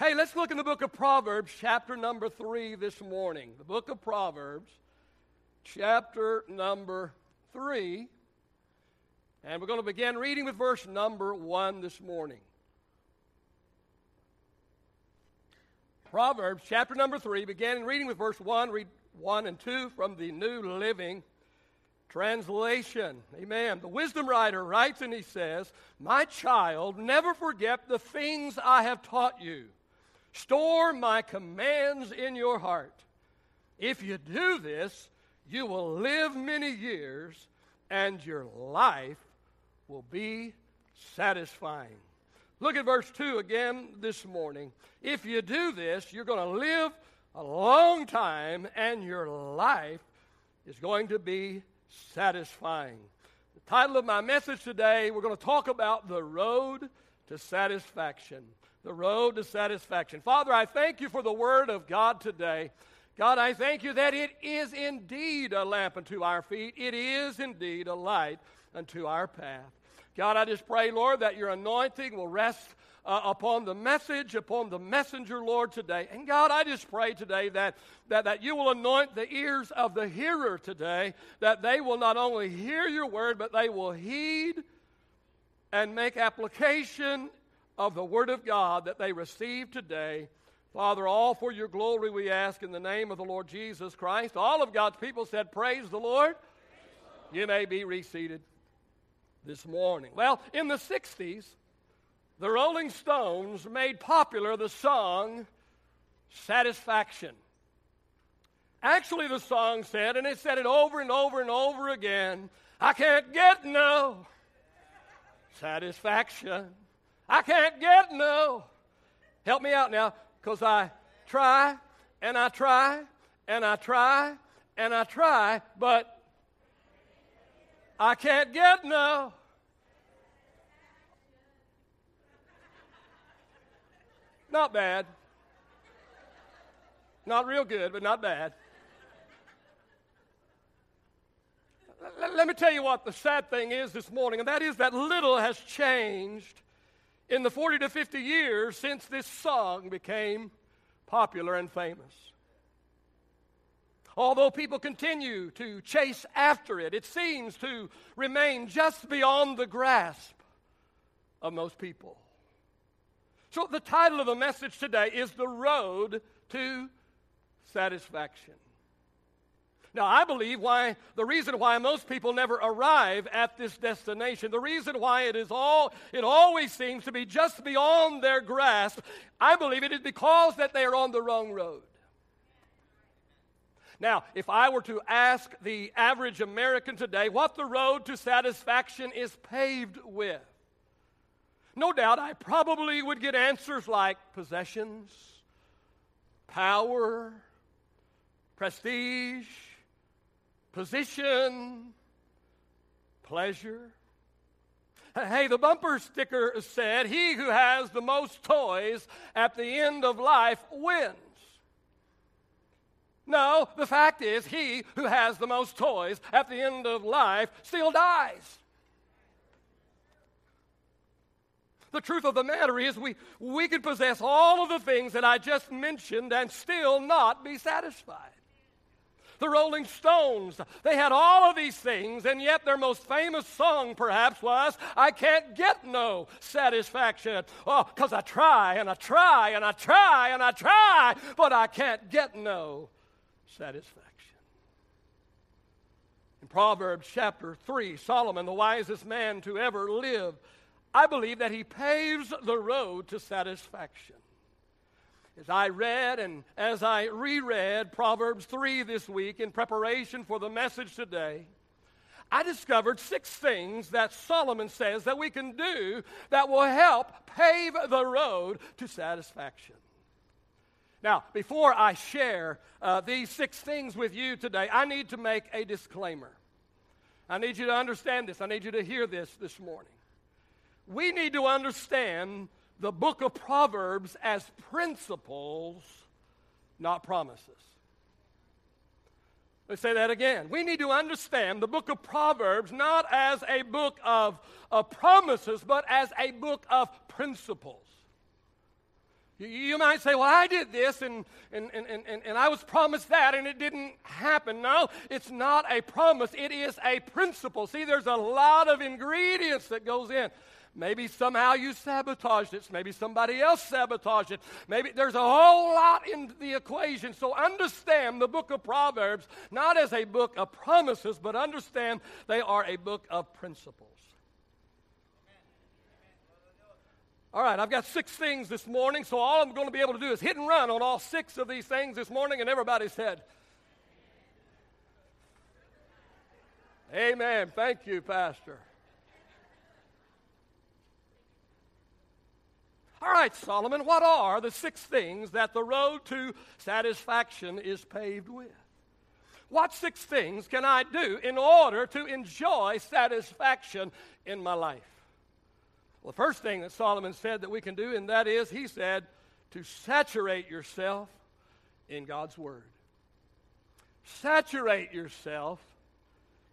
Hey, let's look in the book of Proverbs, chapter number three this morning. The book of Proverbs, chapter number three. And we're going to begin reading with verse number one this morning. Proverbs, chapter number three, beginning reading with verse one, read one and two from the New Living Translation. Amen. The wisdom writer writes and he says, My child, never forget the things I have taught you Store my commands in your heart. If you do this, you will live many years and your life will be satisfying. Look at verse 2 again this morning. If you do this, you're going to live a long time and your life is going to be satisfying. The title of my message today, we're going to talk about the road to satisfaction the road to satisfaction. Father, I thank you for the word of God today. God, I thank you that it is indeed a lamp unto our feet, it is indeed a light unto our path. God, I just pray, Lord, that your anointing will rest uh, upon the message, upon the messenger, Lord, today. And God, I just pray today that, that, that you will anoint the ears of the hearer today, that they will not only hear your word, but they will heed and make application of the Word of God that they receive today. Father, all for your glory we ask in the name of the Lord Jesus Christ. All of God's people said, Praise the Lord. You may be reseated this morning. Well, in the 60s, the Rolling Stones made popular the song Satisfaction. Actually, the song said, and it said it over and over and over again I can't get no satisfaction. I can't get no. Help me out now, because I try and I try and I try and I try, but I can't get no. Not bad. Not real good, but not bad. Let me tell you what the sad thing is this morning, and that is that little has changed in the 40 to 50 years since this song became popular and famous. Although people continue to chase after it, it seems to remain just beyond the grasp of most people. So, the title of the message today is The Road to Satisfaction. Now, I believe why the reason why most people never arrive at this destination, the reason why it is all it always seems to be just beyond their grasp, I believe it is because that they are on the wrong road. Now, if I were to ask the average American today what the road to satisfaction is paved with, no doubt I probably would get answers like possessions, power, prestige, position, pleasure. Hey, the bumper sticker said, He who has the most toys at the end of life wins. No, the fact is, he who has the most toys at the end of life still dies. The truth of the matter is, we, we could possess all of the things that I just mentioned and still not be satisfied the Rolling Stones. They had all of these things, and yet their most famous song perhaps was, I Can't Get No Satisfaction. Oh, because I try and I try and I try and I try, but I can't get no satisfaction. In Proverbs chapter 3, Solomon, the wisest man to ever live, I believe that he paves the road to satisfaction. As I read and as I reread Proverbs 3 this week in preparation for the message today, I discovered six things that Solomon says that we can do that will help pave the road to satisfaction. Now, before I share uh, these six things with you today, I need to make a disclaimer. I need you to understand this. I need you to hear this this morning. We need to understand the book of Proverbs as principles, not promises. Let's say that again. We need to understand the book of Proverbs not as a book of, of promises, but as a book of principles. You might say, Well, I did this and, and, and, and, and I was promised that and it didn't happen. No, it's not a promise, it is a principle. See, there's a lot of ingredients that goes in. Maybe somehow you sabotaged it. Maybe somebody else sabotaged it. Maybe there's a whole lot in the equation. So understand the book of Proverbs not as a book of promises, but understand they are a book of principles. All right, I've got six things this morning, so all I'm going to be able to do is hit and run on all six of these things this morning, and everybody said, Amen. Thank you, Pastor. All right, Solomon, what are the six things that the road to satisfaction is paved with? What six things can I do in order to enjoy satisfaction in my life? Well, the first thing that Solomon said that we can do, and that is, he said, to saturate yourself in God's Word. Saturate yourself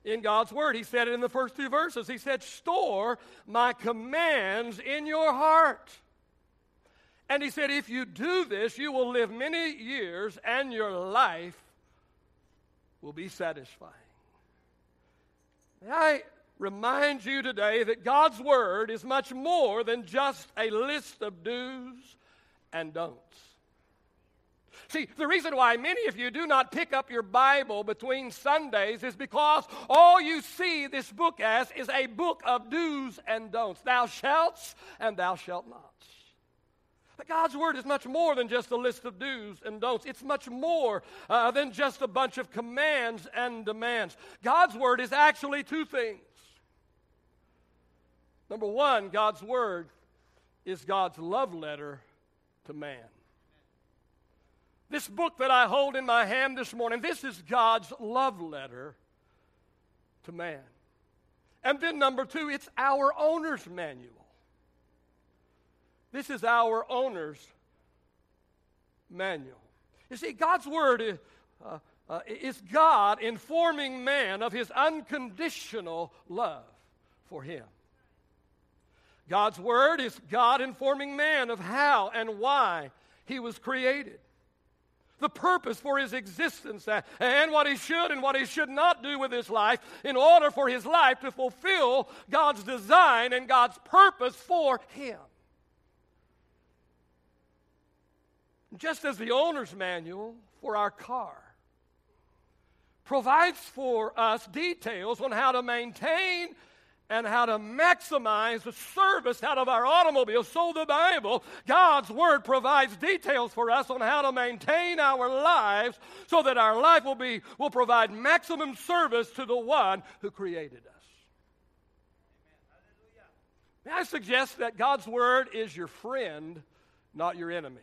in God's Word. He said it in the first two verses. He said, Store my commands in your heart. And he said, If you do this, you will live many years and your life will be satisfying. May I remind you today that God's Word is much more than just a list of do's and don'ts. See, the reason why many of you do not pick up your Bible between Sundays is because all you see this book as is a book of do's and don'ts. Thou shalt and thou shalt not. But God's Word is much more than just a list of do's and don'ts. It's much more uh, than just a bunch of commands and demands. God's Word is actually two things. Number one, God's Word is God's love letter to man. This book that I hold in my hand this morning, this is God's love letter to man. And then number two, it's our owner's manual. This is our owner's manual. You see, God's Word is, uh, uh, is God informing man of his unconditional love for him. God's Word is God informing man of how and why he was created. The purpose for his existence and what he should and what he should not do with his life in order for his life to fulfill God's design and God's purpose for him. Just as the owner's manual for our car provides for us details on how to maintain and how to maximize the service out of our automobile. So the Bible, God's Word, provides details for us on how to maintain our lives so that our life will, be, will provide maximum service to the one who created us. May I suggest that God's Word is your friend, not your enemy.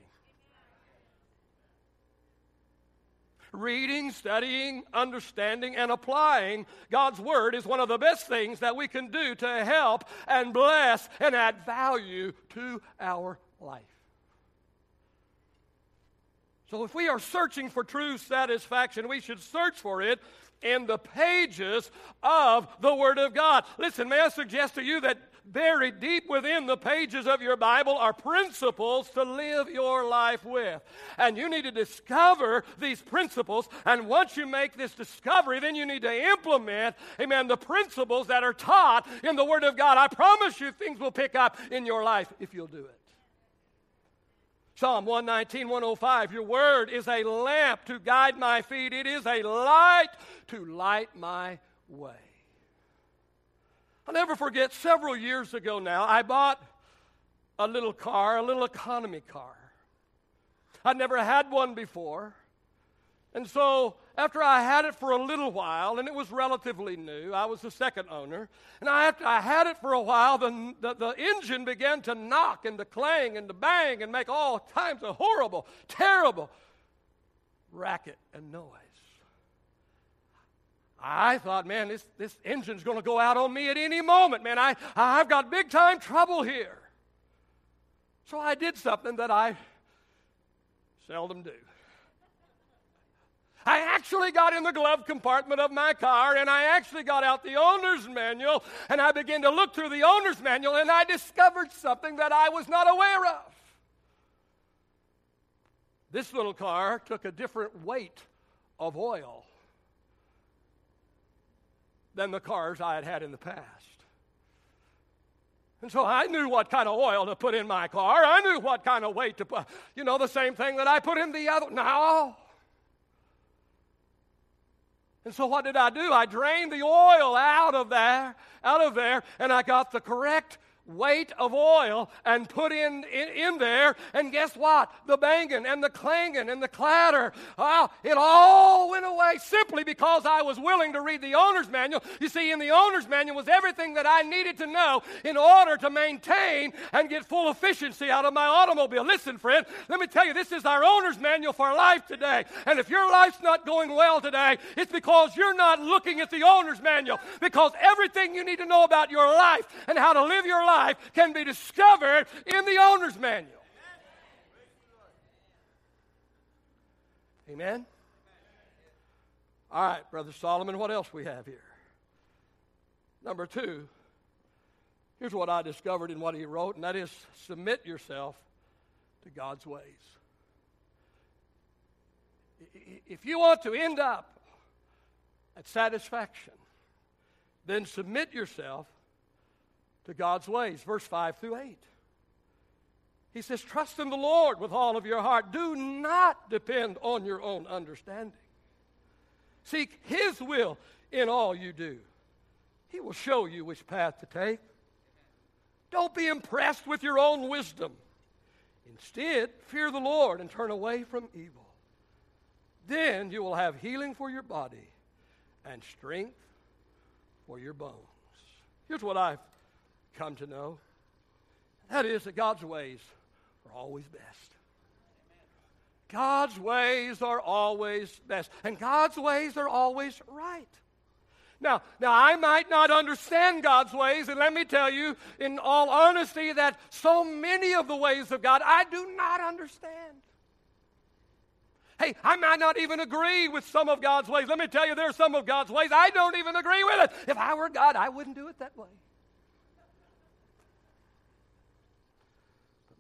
Reading, studying, understanding, and applying God's Word is one of the best things that we can do to help and bless and add value to our life. So, if we are searching for true satisfaction, we should search for it in the pages of the Word of God. Listen, may I suggest to you that buried deep within the pages of your Bible are principles to live your life with. And you need to discover these principles. And once you make this discovery, then you need to implement, amen, the principles that are taught in the Word of God. I promise you things will pick up in your life if you'll do it. Psalm 119, 105 Your word is a lamp to guide my feet, it is a light to light my way. I'll never forget several years ago now, I bought a little car, a little economy car. I'd never had one before. And so, after I had it for a little while, and it was relatively new, I was the second owner, and I, after I had it for a while, the, the, the engine began to knock and to clang and to bang and make all kinds of horrible, terrible racket and noise. I thought, man, this, this engine's going to go out on me at any moment, man. I, I've got big time trouble here. So I did something that I seldom do. I actually got in the glove compartment of my car and I actually got out the owner's manual and I began to look through the owner's manual and I discovered something that I was not aware of. This little car took a different weight of oil than the cars I had had in the past. And so I knew what kind of oil to put in my car. I knew what kind of weight to put. You know, the same thing that I put in the other. No. And so what did I do? I drained the oil out of there, out of there, and I got the correct weight of oil and put in, in, in, there. And guess what? The banging and the clanging and the clatter, well, it all went away simply because I was willing to read the owner's manual. You see, in the owner's manual was everything that I needed to know in order to maintain and get full efficiency out of my automobile. Listen, friend, let me tell you, this is our owner's manual for life today. And if your life's not going well today, it's because you're not looking at the owner's manual. Because everything you need to know about your life and how to live your life life can be discovered in the owner's manual. Amen? All right, Brother Solomon, what else we have here? Number two, here's what I discovered in what he wrote, and that is submit yourself to God's ways. If you want to end up at satisfaction, then submit yourself to God's ways. Verse 5 through 8. He says, Trust in the Lord with all of your heart. Do not depend on your own understanding. Seek His will in all you do. He will show you which path to take. Don't be impressed with your own wisdom. Instead, fear the Lord and turn away from evil. Then you will have healing for your body and strength for your bones. Here's what I've come to know. That is that God's ways are always best. God's ways are always best. And God's ways are always right. Now, now I might not understand God's ways, and let me tell you in all honesty that so many of the ways of God I do not understand. Hey, I might not even agree with some of God's ways. Let me tell you, there's some of God's ways I don't even agree with it. If I were God, I wouldn't do it that way.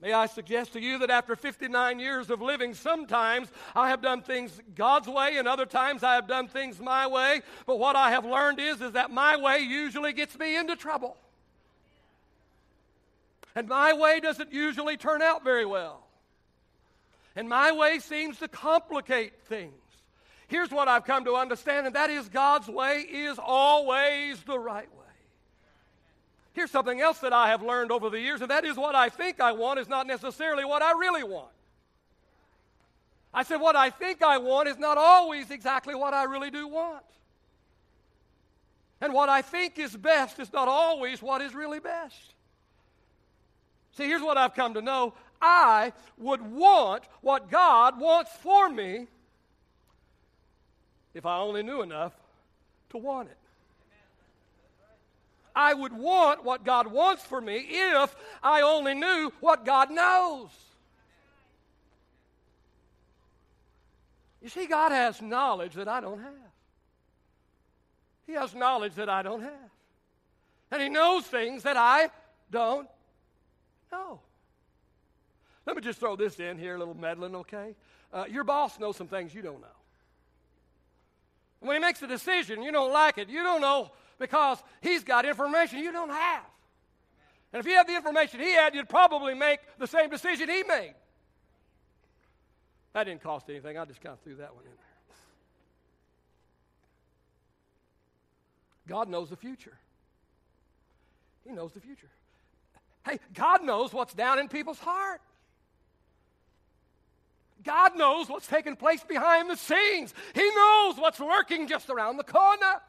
May I suggest to you that after 59 years of living, sometimes I have done things God's way and other times I have done things my way. But what I have learned is, is that my way usually gets me into trouble. And my way doesn't usually turn out very well. And my way seems to complicate things. Here's what I've come to understand, and that is God's way is always the right way. Here's something else that I have learned over the years, and that is what I think I want is not necessarily what I really want. I said, what I think I want is not always exactly what I really do want. And what I think is best is not always what is really best. See, here's what I've come to know I would want what God wants for me if I only knew enough to want it. I would want what God wants for me if I only knew what God knows. You see, God has knowledge that I don't have. He has knowledge that I don't have. And He knows things that I don't know. Let me just throw this in here, a little meddling, okay? Uh, your boss knows some things you don't know. When he makes a decision, you don't like it. You don't know because he's got information you don't have. And if you had the information he had, you'd probably make the same decision he made. That didn't cost anything. I just kind of threw that one in there. God knows the future. He knows the future. Hey, God knows what's down in people's heart. God knows what's taking place behind the scenes. He knows what's lurking just around the corner.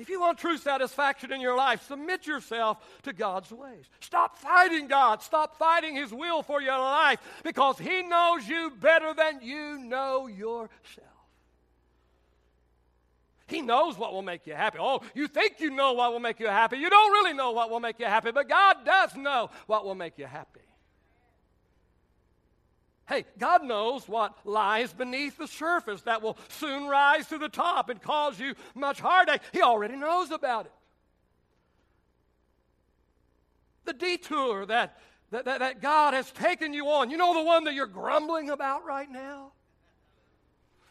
If you want true satisfaction in your life, submit yourself to God's ways. Stop fighting God. Stop fighting His will for your life because He knows you better than you know yourself. He knows what will make you happy. Oh, you think you know what will make you happy. You don't really know what will make you happy, but God does know what will make you happy. Hey, God knows what lies beneath the surface that will soon rise to the top and cause you much heartache. He already knows about it. The detour that that, that, that God has taken you on. You know the one that you're grumbling about right now?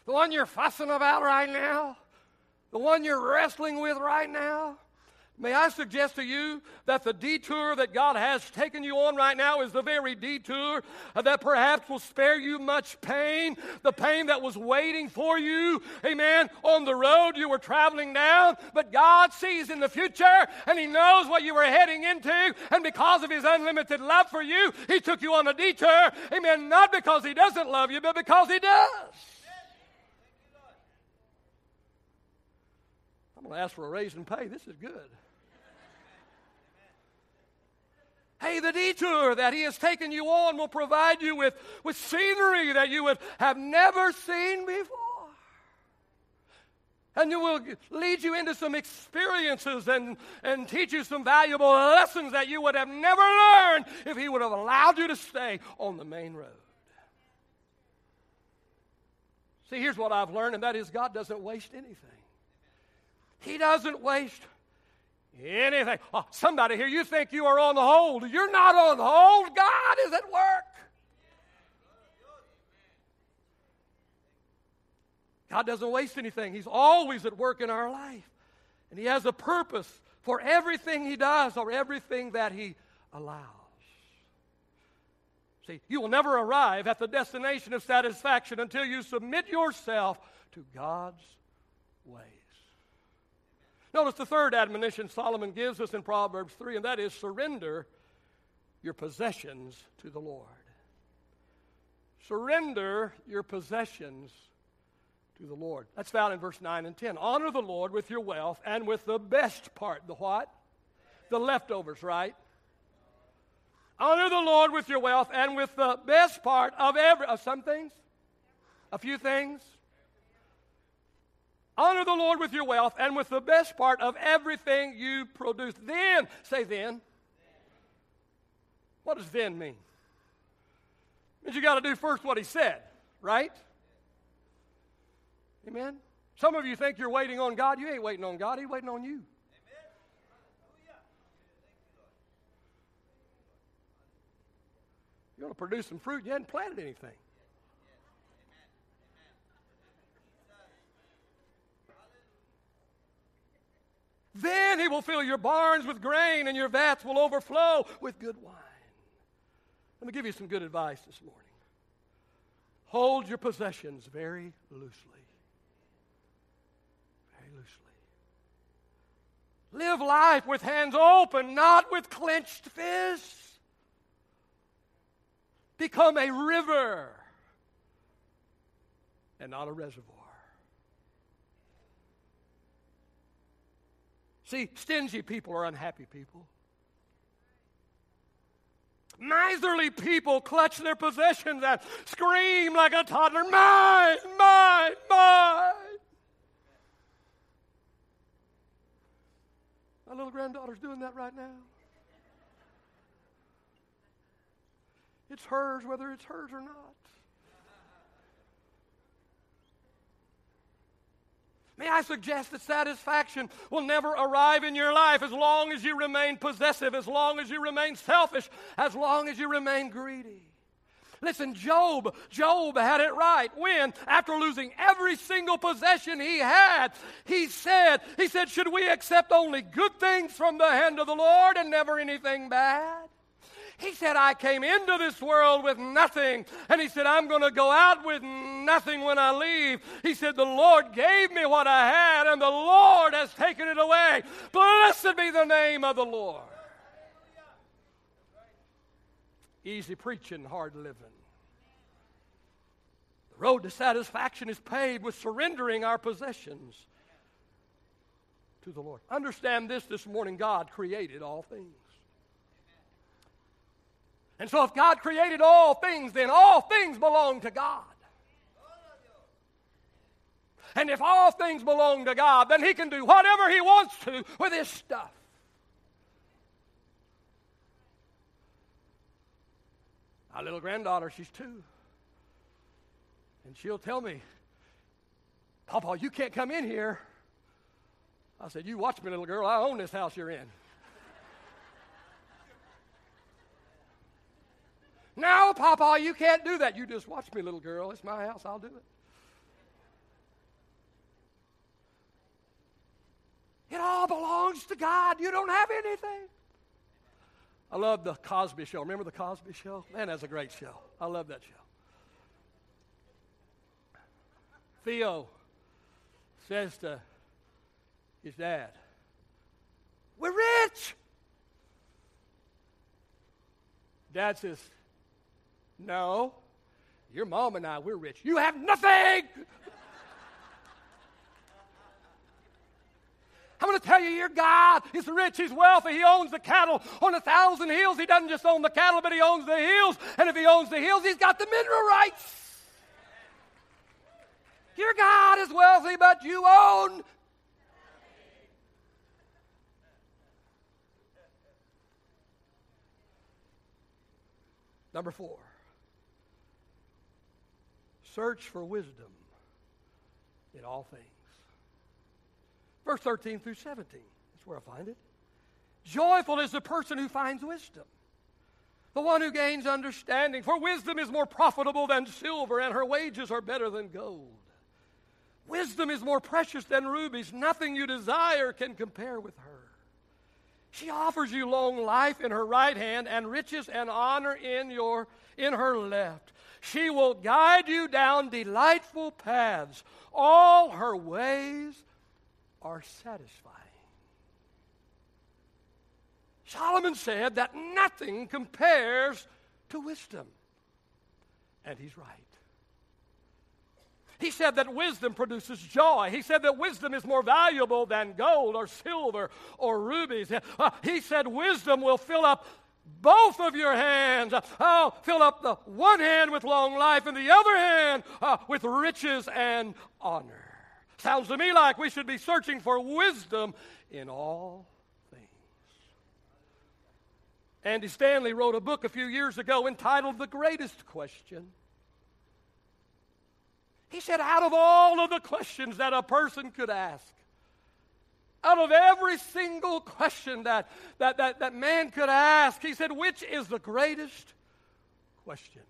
The one you're fussing about right now? The one you're wrestling with right now? May I suggest to you that the detour that God has taken you on right now is the very detour that perhaps will spare you much pain, the pain that was waiting for you, amen, on the road you were traveling down. But God sees in the future and He knows what you were heading into, and because of His unlimited love for you, He took you on a detour, amen, not because He doesn't love you, but because He does. I'm going to ask for a raise in pay. This is good. Hey, the detour that He has taken you on will provide you with, with scenery that you would have never seen before. And it will lead you into some experiences and, and teach you some valuable lessons that you would have never learned if He would have allowed you to stay on the main road. See, here's what I've learned, and that is God doesn't waste anything. He doesn't waste anything. Oh, somebody here, you think you are on the hold. You're not on the hold. God is at work. God doesn't waste anything. He's always at work in our life. And He has a purpose for everything He does or everything that He allows. See, you will never arrive at the destination of satisfaction until you submit yourself to God's ways. Notice the third admonition Solomon gives us in Proverbs 3, and that is surrender your possessions to the Lord. Surrender your possessions to the Lord. That's found in verse 9 and 10. Honor the Lord with your wealth and with the best part. The what? The leftovers, right? Honor the Lord with your wealth and with the best part of every of some things, a few things, Honor the Lord with your wealth and with the best part of everything you produce. Then, say then. What does then mean? It means you got to do first what he said, right? Amen? Some of you think you're waiting on God. You ain't waiting on God, He's waiting on you. You want to produce some fruit, you hadn't planted anything. Then he will fill your barns with grain and your vats will overflow with good wine. Let me give you some good advice this morning. Hold your possessions very loosely. Very loosely. Live life with hands open, not with clenched fists. Become a river and not a reservoir. See, stingy people are unhappy people. Miserly people clutch their possessions and scream like a toddler, mine, mine, mine. My little granddaughter's doing that right now. It's hers, whether it's hers or not. May I suggest that satisfaction will never arrive in your life as long as you remain possessive, as long as you remain selfish, as long as you remain greedy. Listen, Job, Job had it right when, after losing every single possession he had, he said, he said, should we accept only good things from the hand of the Lord and never anything bad? He said, I came into this world with nothing. And he said, I'm going to go out with nothing when I leave. He said, The Lord gave me what I had, and the Lord has taken it away. Blessed be the name of the Lord. Easy preaching, hard living. The road to satisfaction is paved with surrendering our possessions to the Lord. Understand this this morning God created all things. And so, if God created all things, then all things belong to God. And if all things belong to God, then He can do whatever He wants to with His stuff. My little granddaughter, she's two. And she'll tell me, Papa, you can't come in here. I said, You watch me, little girl. I own this house you're in. No, Papa, you can't do that. You just watch me, little girl. It's my house. I'll do it. It all belongs to God. You don't have anything. I love the Cosby Show. Remember the Cosby Show? Man, that's a great show. I love that show. Theo says to his dad, We're rich. Dad says, No, your mom and I, we're rich. You have nothing. I'm going to tell you, your God is rich. He's wealthy. He owns the cattle on a thousand hills. He doesn't just own the cattle, but he owns the hills. And if he owns the hills, he's got the mineral rights. Your God is wealthy, but you own. Number four, search for wisdom in all things. Verse 13 through 17. That's where I find it. Joyful is the person who finds wisdom, the one who gains understanding. For wisdom is more profitable than silver, and her wages are better than gold. Wisdom is more precious than rubies. Nothing you desire can compare with her. She offers you long life in her right hand and riches and honor in your in her left. She will guide you down delightful paths. All her ways are satisfying. Solomon said that nothing compares to wisdom. And he's right. He said that wisdom produces joy. He said that wisdom is more valuable than gold or silver or rubies. Uh, he said wisdom will fill up both of your hands. Oh, fill up the one hand with long life and the other hand uh, with riches and honor. Sounds to me like we should be searching for wisdom in all things. Andy Stanley wrote a book a few years ago entitled The Greatest Question. He said, out of all of the questions that a person could ask, out of every single question that, that, that, that man could ask, he said, which is the greatest question?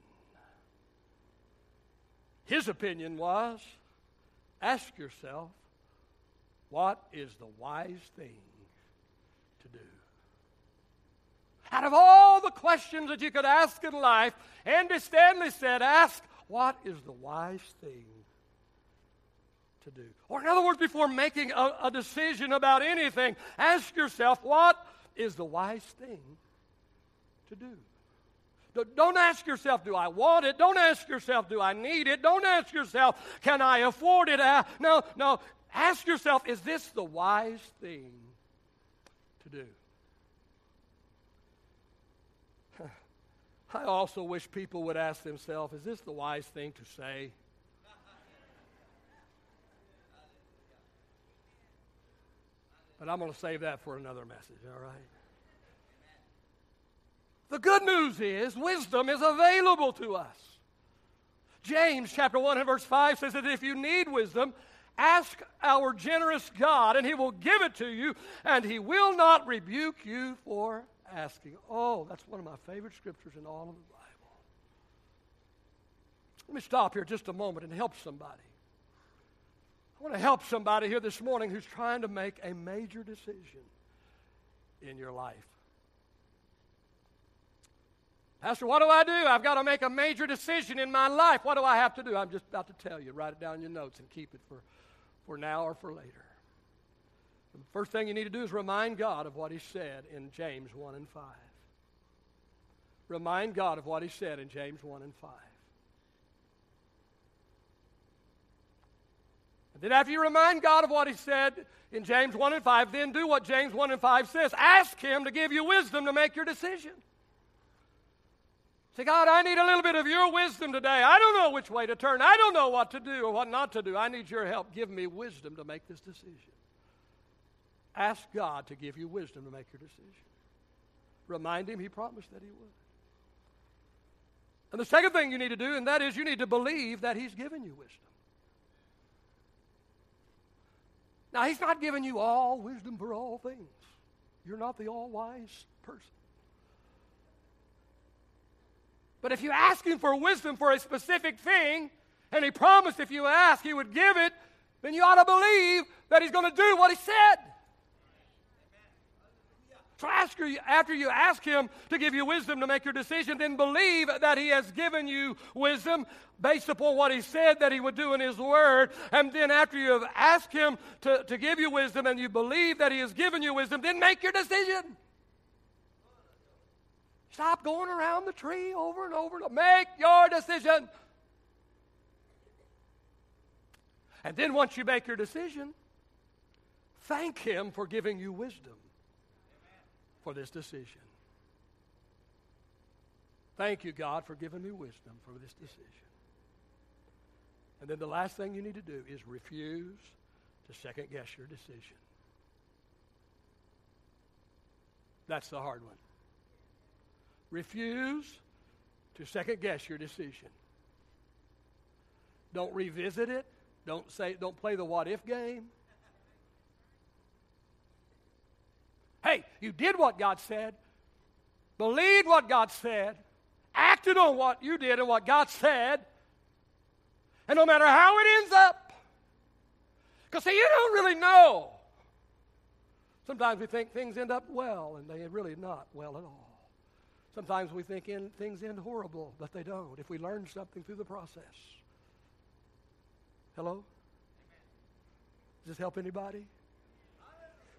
His opinion was Ask yourself, what is the wise thing to do? Out of all the questions that you could ask in life, Andy Stanley said, ask, what is the wise thing to do? Or, in other words, before making a, a decision about anything, ask yourself, what is the wise thing to do? Don't ask yourself, do I want it? Don't ask yourself, do I need it? Don't ask yourself, can I afford it? Uh, no, no. Ask yourself, is this the wise thing to do? I also wish people would ask themselves, is this the wise thing to say? But I'm going to save that for another message, all right? The good news is wisdom is available to us. James chapter 1 and verse 5 says that if you need wisdom, ask our generous God and he will give it to you and he will not rebuke you for asking. Oh, that's one of my favorite scriptures in all of the Bible. Let me stop here just a moment and help somebody. I want to help somebody here this morning who's trying to make a major decision in your life. Pastor, what do I do? I've got to make a major decision in my life. What do I have to do? I'm just about to tell you. Write it down in your notes and keep it for, for now or for later. The first thing you need to do is remind God of what He said in James 1 and 5. Remind God of what He said in James 1 and 5. And then, after you remind God of what He said in James 1 and 5, then do what James 1 and 5 says. Ask Him to give you wisdom to make your decision. Say, God, I need a little bit of your wisdom today. I don't know which way to turn. I don't know what to do or what not to do. I need your help. Give me wisdom to make this decision. Ask God to give you wisdom to make your decision. Remind Him He promised that He would. And the second thing you need to do, and that is you need to believe that He's given you wisdom. Now, He's not giving you all wisdom for all things. You're not the all wise person. But if you ask Him for wisdom for a specific thing, and He promised if you ask He would give it, then you ought to believe that He's going to do what He said. So after you, after you ask Him to give you wisdom to make your decision, then believe that He has given you wisdom based upon what He said that He would do in His Word. And then after you have asked Him to, to give you wisdom and you believe that He has given you wisdom, then make your decision. Stop going around the tree over and over. And Make your decision. And then once you make your decision, thank Him for giving you wisdom for this decision. Thank you, God, for giving me wisdom for this decision. And then the last thing you need to do is refuse to second guess your decision. That's the hard one. Refuse to second guess your decision. Don't revisit it. Don't say don't play the what if game. Hey, you did what God said, believed what God said, acted on what you did and what God said, and no matter how it ends up, because see, you don't really know. Sometimes we think things end up well, and they really not well at all. Sometimes we think in, things end horrible, but they don't if we learn something through the process. Hello? Does this help anybody?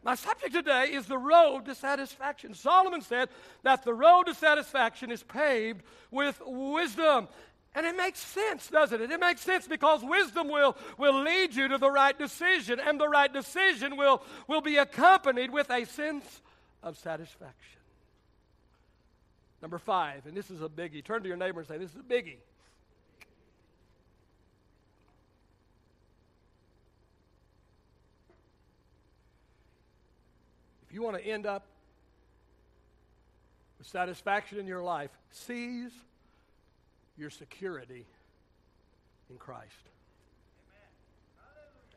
My subject today is the road to satisfaction. Solomon said that the road to satisfaction is paved with wisdom. And it makes sense, doesn't it? It makes sense because wisdom will, will lead you to the right decision, and the right decision will, will be accompanied with a sense of satisfaction. Number five, and this is a biggie. Turn to your neighbor and say, This is a biggie. If you want to end up with satisfaction in your life, seize your security in Christ.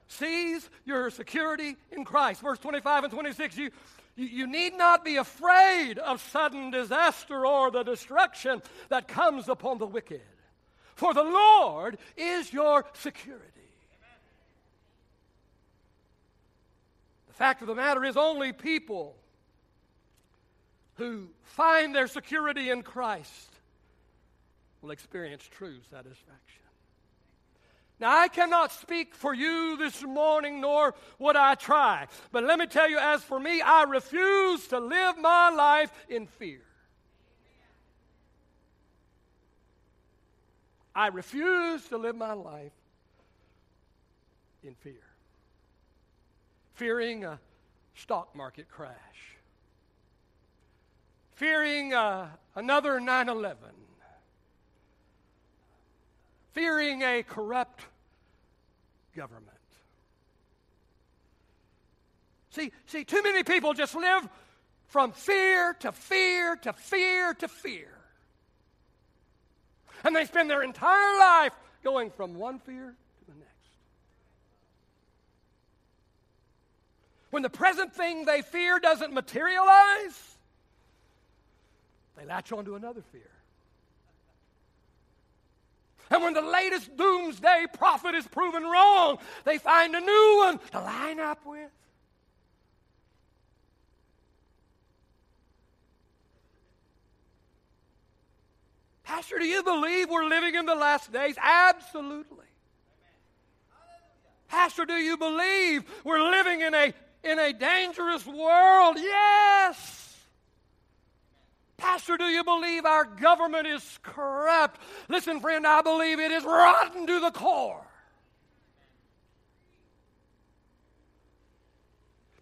Seize your security in Christ. Verse 25 and 26, you, you, you, need not be afraid of sudden disaster or the destruction that comes upon the wicked, for the Lord is your security. The fact of the matter is, only people who find their security in Christ will experience true satisfaction. Now, I cannot speak for you this morning, nor would I try. But let me tell you, as for me, I refuse to live my life in fear. I refuse to live my life in fear fearing a stock market crash, fearing uh, another 9 11, fearing a corrupt government. See, see, too many people just live from fear to fear to fear to fear. And they spend their entire life going from one fear When the present thing they fear doesn't materialize, they latch on to another fear. And when the latest doomsday prophet is proven wrong, they find a new one to line up with. Pastor, do you believe we're living in the last days? Absolutely. Pastor, do you believe we're living in a in a dangerous world? Yes. Pastor, do you believe our government is corrupt? Listen, friend, I believe it is rotten to the core.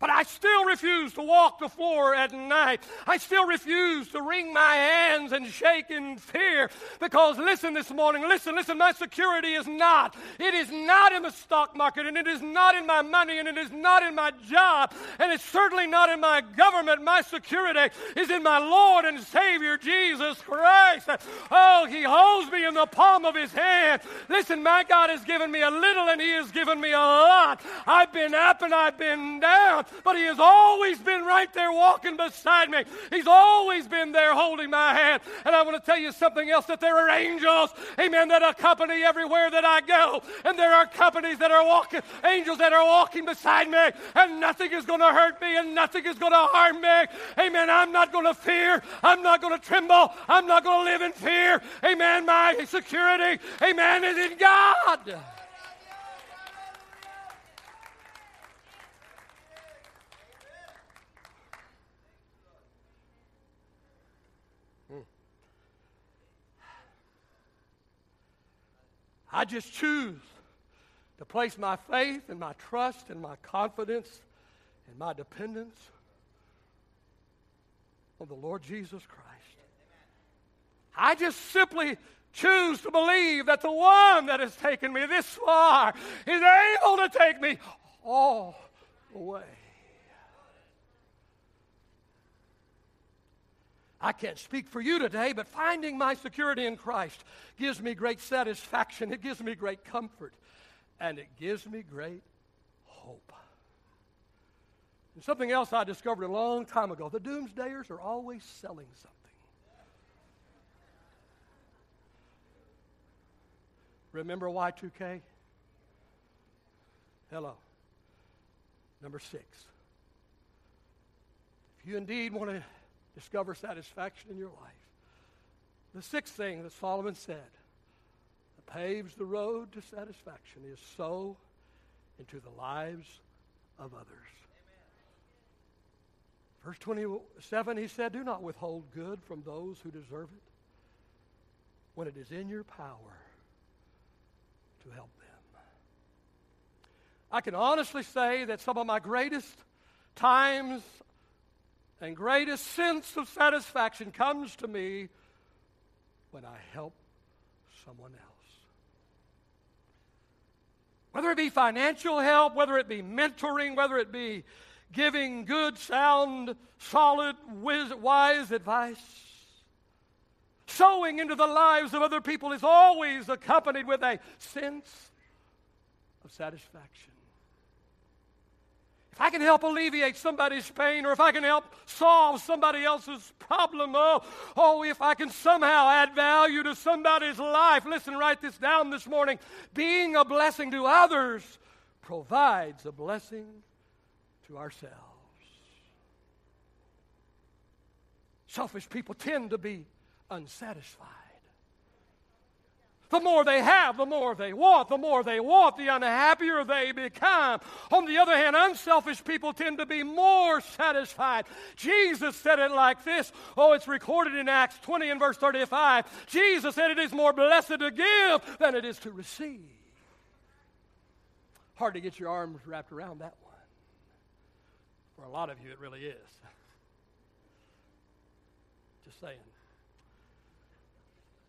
But I still refuse to walk the floor at night. I still refuse to wring my hands and shake in fear. Because listen this morning, listen, listen, my security is not. It is not in the stock market, and it is not in my money, and it is not in my job, and it's certainly not in my government. My security is in my Lord and Savior Jesus Christ. Oh, He holds me in the palm of His hand. Listen, my God has given me a little, and He has given me a lot. I've been up and I've been down. But He has always been right there walking beside me. He's always been there holding my hand. And I want to tell you something else that there are angels, amen, that accompany everywhere that I go. And there are companies that are walking, angels that are walking beside me, and nothing is going to hurt me and nothing is going to harm me. Amen. I'm not going to fear. I'm not going to tremble. I'm not going to live in fear. Amen. My security, amen, is in God. I just choose to place my faith and my trust and my confidence and my dependence on the Lord Jesus Christ. I just simply choose to believe that the one that has taken me this far is able to take me all the way. I can't speak for you today, but finding my security in Christ gives me great satisfaction. It gives me great comfort. And it gives me great hope. And something else I discovered a long time ago the doomsdayers are always selling something. Remember Y2K? Hello. Number six. If you indeed want to discover satisfaction in your life. The sixth thing that Solomon said that paves the road to satisfaction is sow into the lives of others. Verse 27, he said, Do not withhold good from those who deserve it when it is in your power to help them. I can honestly say that some of my greatest times and greatest sense of satisfaction comes to me when I help someone else. Whether it be financial help, whether it be mentoring, whether it be giving good, sound, solid, wise advice. Sowing into the lives of other people is always accompanied with a sense of satisfaction. If I can help alleviate somebody's pain or if I can help solve somebody else's problem, oh, oh, if I can somehow add value to somebody's life, listen, write this down this morning. Being a blessing to others provides a blessing to ourselves. Selfish people tend to be unsatisfied. The more they have, the more they want. The more they want, the unhappier they become. On the other hand, unselfish people tend to be more satisfied. Jesus said it like this. Oh, it's recorded in Acts 20 and verse 35. Jesus said it is more blessed to give than it is to receive. Hard to get your arms wrapped around that one. For a lot of you, it really is. Just saying.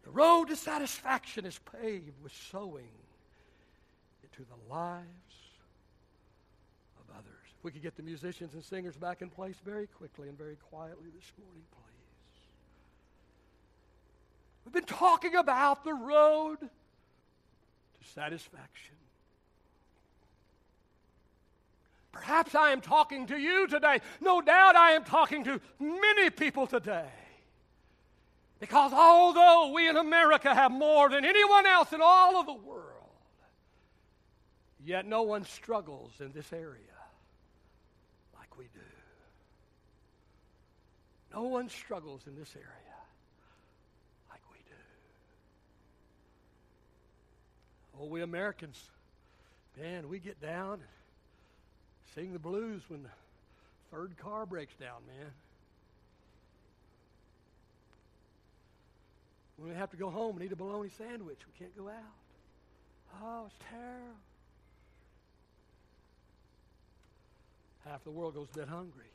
The road to satisfaction is paved with sowing into the lives of others. If we could get the musicians and singers back in place very quickly and very quietly this morning, please. We've been talking about the road to satisfaction. Perhaps I am talking to you today. No doubt I am talking to many people today. Because although we in America have more than anyone else in all of the world, yet no one struggles in this area like we do. No one struggles in this area like we do. Oh, we Americans, man, we get down and sing the blues when the third car breaks down, man. When we have to go home and eat a bologna sandwich, we can't go out. Oh, it's terrible. Half the world goes dead hungry.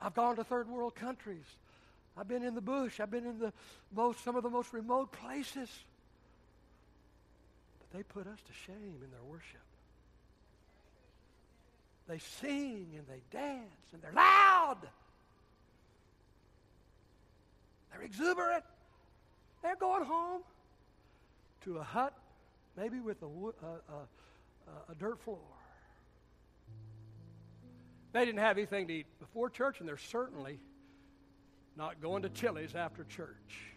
I've gone to third world countries. I've been in the bush. I've been in the most, some of the most remote places. But they put us to shame in their worship. They sing and they dance and they're loud. They're exuberant. They're going home to a hut, maybe with a, a, a, a dirt floor. They didn't have anything to eat before church, and they're certainly not going to Chili's after church.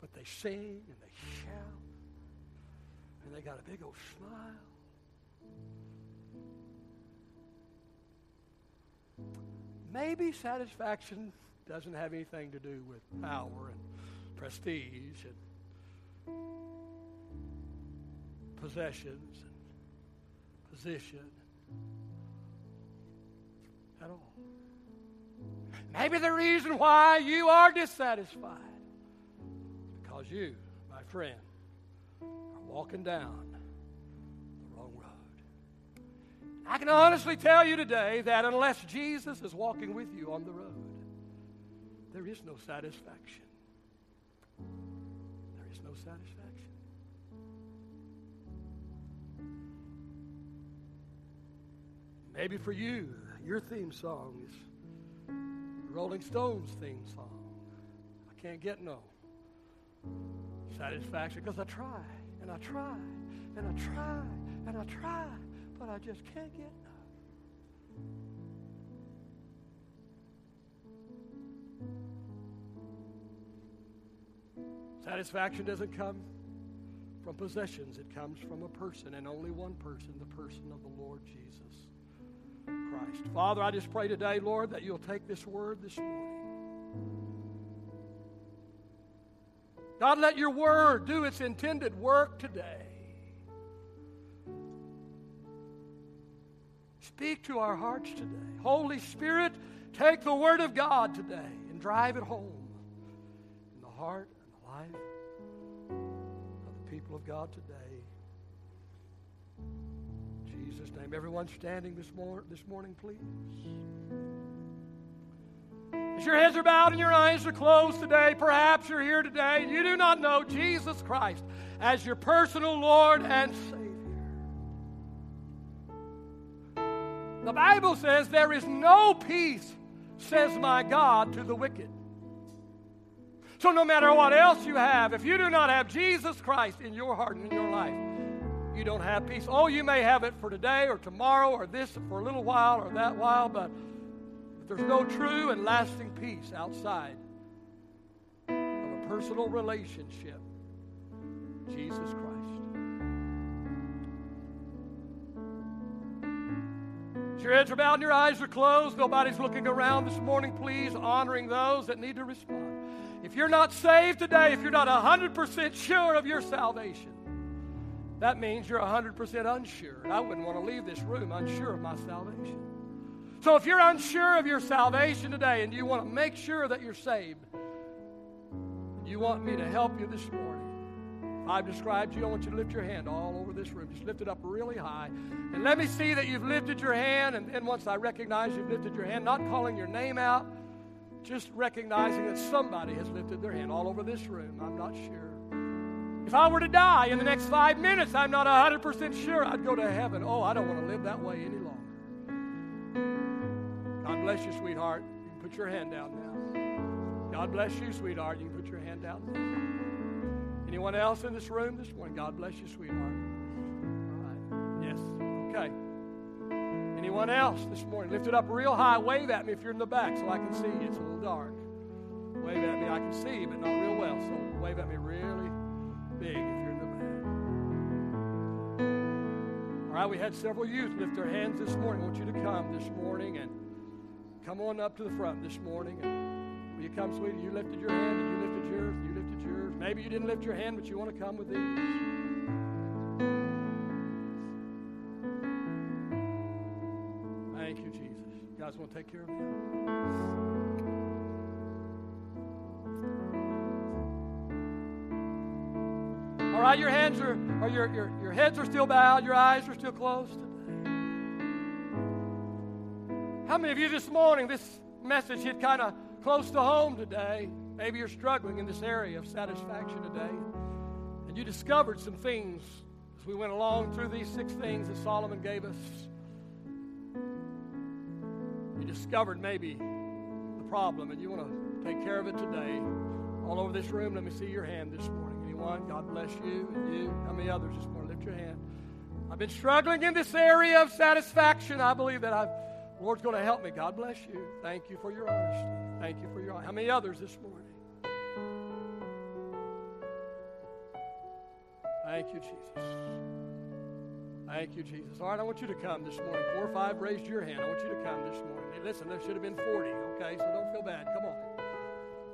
But they sing and they shout, and they got a big old smile. Maybe satisfaction doesn't have anything to do with power and prestige and possessions and position at all. Maybe the reason why you are dissatisfied is because you, my friend, are walking down I can honestly tell you today that unless Jesus is walking with you on the road, there is no satisfaction. There is no satisfaction. Maybe for you, your theme song is Rolling Stones theme song. I can't get no satisfaction because I try and I try and I try and I try, but I just can't get enough. Satisfaction doesn't come from possessions, it comes from a person, and only one person, the person of the Lord Jesus. Christ. Father, I just pray today, Lord, that you'll take this word this morning. God, let your word do its intended work today. Speak to our hearts today. Holy Spirit, take the word of God today and drive it home in the heart and the life of the people of God today. Jesus' name. Everyone standing this, mor- this morning, please. As your heads are bowed and your eyes are closed today, perhaps you're here today and you do not know Jesus Christ as your personal Lord and Savior. The Bible says there is no peace, says my God, to the wicked. So, no matter what else you have, if you do not have Jesus Christ in your heart and in your life, you don't have peace. Oh, you may have it for today or tomorrow or this for a little while or that while, but there's no true and lasting peace outside of a personal relationship. Jesus Christ. Your heads are bowed and your eyes are closed, nobody's looking around this morning, please, honoring those that need to respond. If you're not saved today, if you're not 100% sure of your salvation, that means you're 100% unsure. I wouldn't want to leave this room unsure of my salvation. So if you're unsure of your salvation today and you want to make sure that you're saved, you want me to help you this morning, I've described you, I want you to lift your hand all over this room. Just lift it up really high. And let me see that you've lifted your hand. And then once I recognize you've lifted your hand, not calling your name out, just recognizing that somebody has lifted their hand all over this room. I'm not sure. If I were to die in the next five minutes, I'm not 100% sure I'd go to heaven. Oh, I don't want to live that way any longer. God bless you, sweetheart. You can put your hand down now. God bless you, sweetheart. You can put your hand down now. Anyone else in this room this morning? God bless you, sweetheart. All right. Yes. Okay. Anyone else this morning? Lift it up real high. Wave at me if you're in the back so I can see. It's a little dark. Wave at me. I can see, but not real well. So wave at me really big if you're in the back. All right, we had several youth lift their hands this morning. I want you to come this morning and come on up to the front this morning. And will you come, sweetie? You lifted your hand and you lifted yours. You lifted yours. Maybe you didn't lift your hand, but you want to come with these. Thank you, Jesus. You guys want to take care of me? All right, your hands are, or your, your, your heads are still bowed, your eyes are still closed today. How many of you this morning, this message hit kind of close to home today? Maybe you're struggling in this area of satisfaction today. And you discovered some things as we went along through these six things that Solomon gave us. You discovered maybe the problem and you want to take care of it today. All over this room, let me see your hand this morning. Anyone? God bless you and you. How many others this morning? Lift your hand. I've been struggling in this area of satisfaction. I believe that I've, the Lord's going to help me. God bless you. Thank you for your honesty. Thank you for your How many others this morning? Thank you, Jesus. Thank you, Jesus. All right, I want you to come this morning. Four or five raised your hand. I want you to come this morning. Hey, listen, there should have been 40, okay? So don't feel bad. Come on.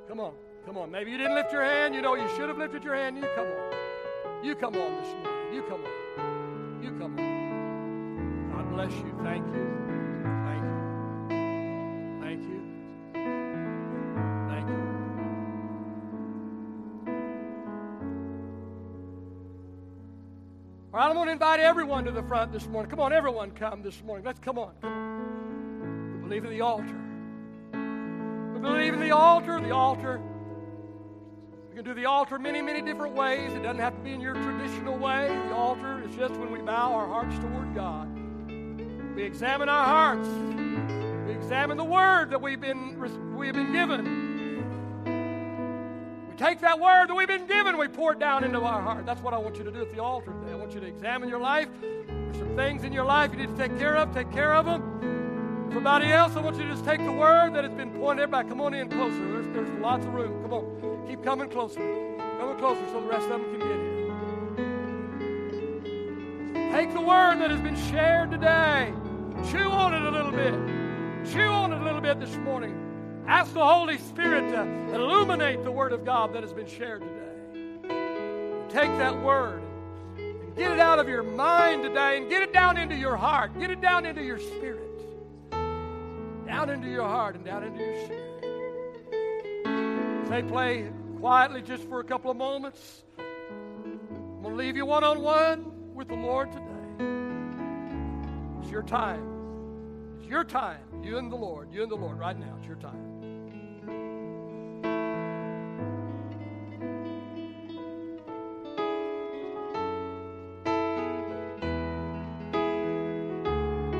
Come on. Come on. Maybe you didn't lift your hand. You know, you should have lifted your hand. You come on. You come on this morning. You come on. You come on. God bless you. Thank you. I'm going to invite everyone to the front this morning. Come on, everyone, come this morning. Let's come on. Come on. We believe in the altar. We believe in the altar. The altar. We can do the altar many, many different ways. It doesn't have to be in your traditional way. The altar is just when we bow our hearts toward God. We examine our hearts. We examine the word that we've been, we've been given take that word that we've been given, we pour it down into our heart. That's what I want you to do at the altar today. I want you to examine your life. There's some things in your life you need to take care of. Take care of them. Somebody else, I want you to just take the word that has been pointed. Everybody, come on in closer. There's, there's lots of room. Come on. Keep coming closer. Coming closer so the rest of them can get here. Take the word that has been shared today. Chew on it a little bit. Chew on it a little bit this morning. Ask the Holy Spirit to illuminate the Word of God that has been shared today. Take that Word and get it out of your mind today and get it down into your heart. Get it down into your spirit. Down into your heart and down into your spirit. As they play quietly just for a couple of moments, I'm going to leave you one on one with the Lord today. It's your time. It's your time. You and the Lord. You and the Lord right now. It's your time.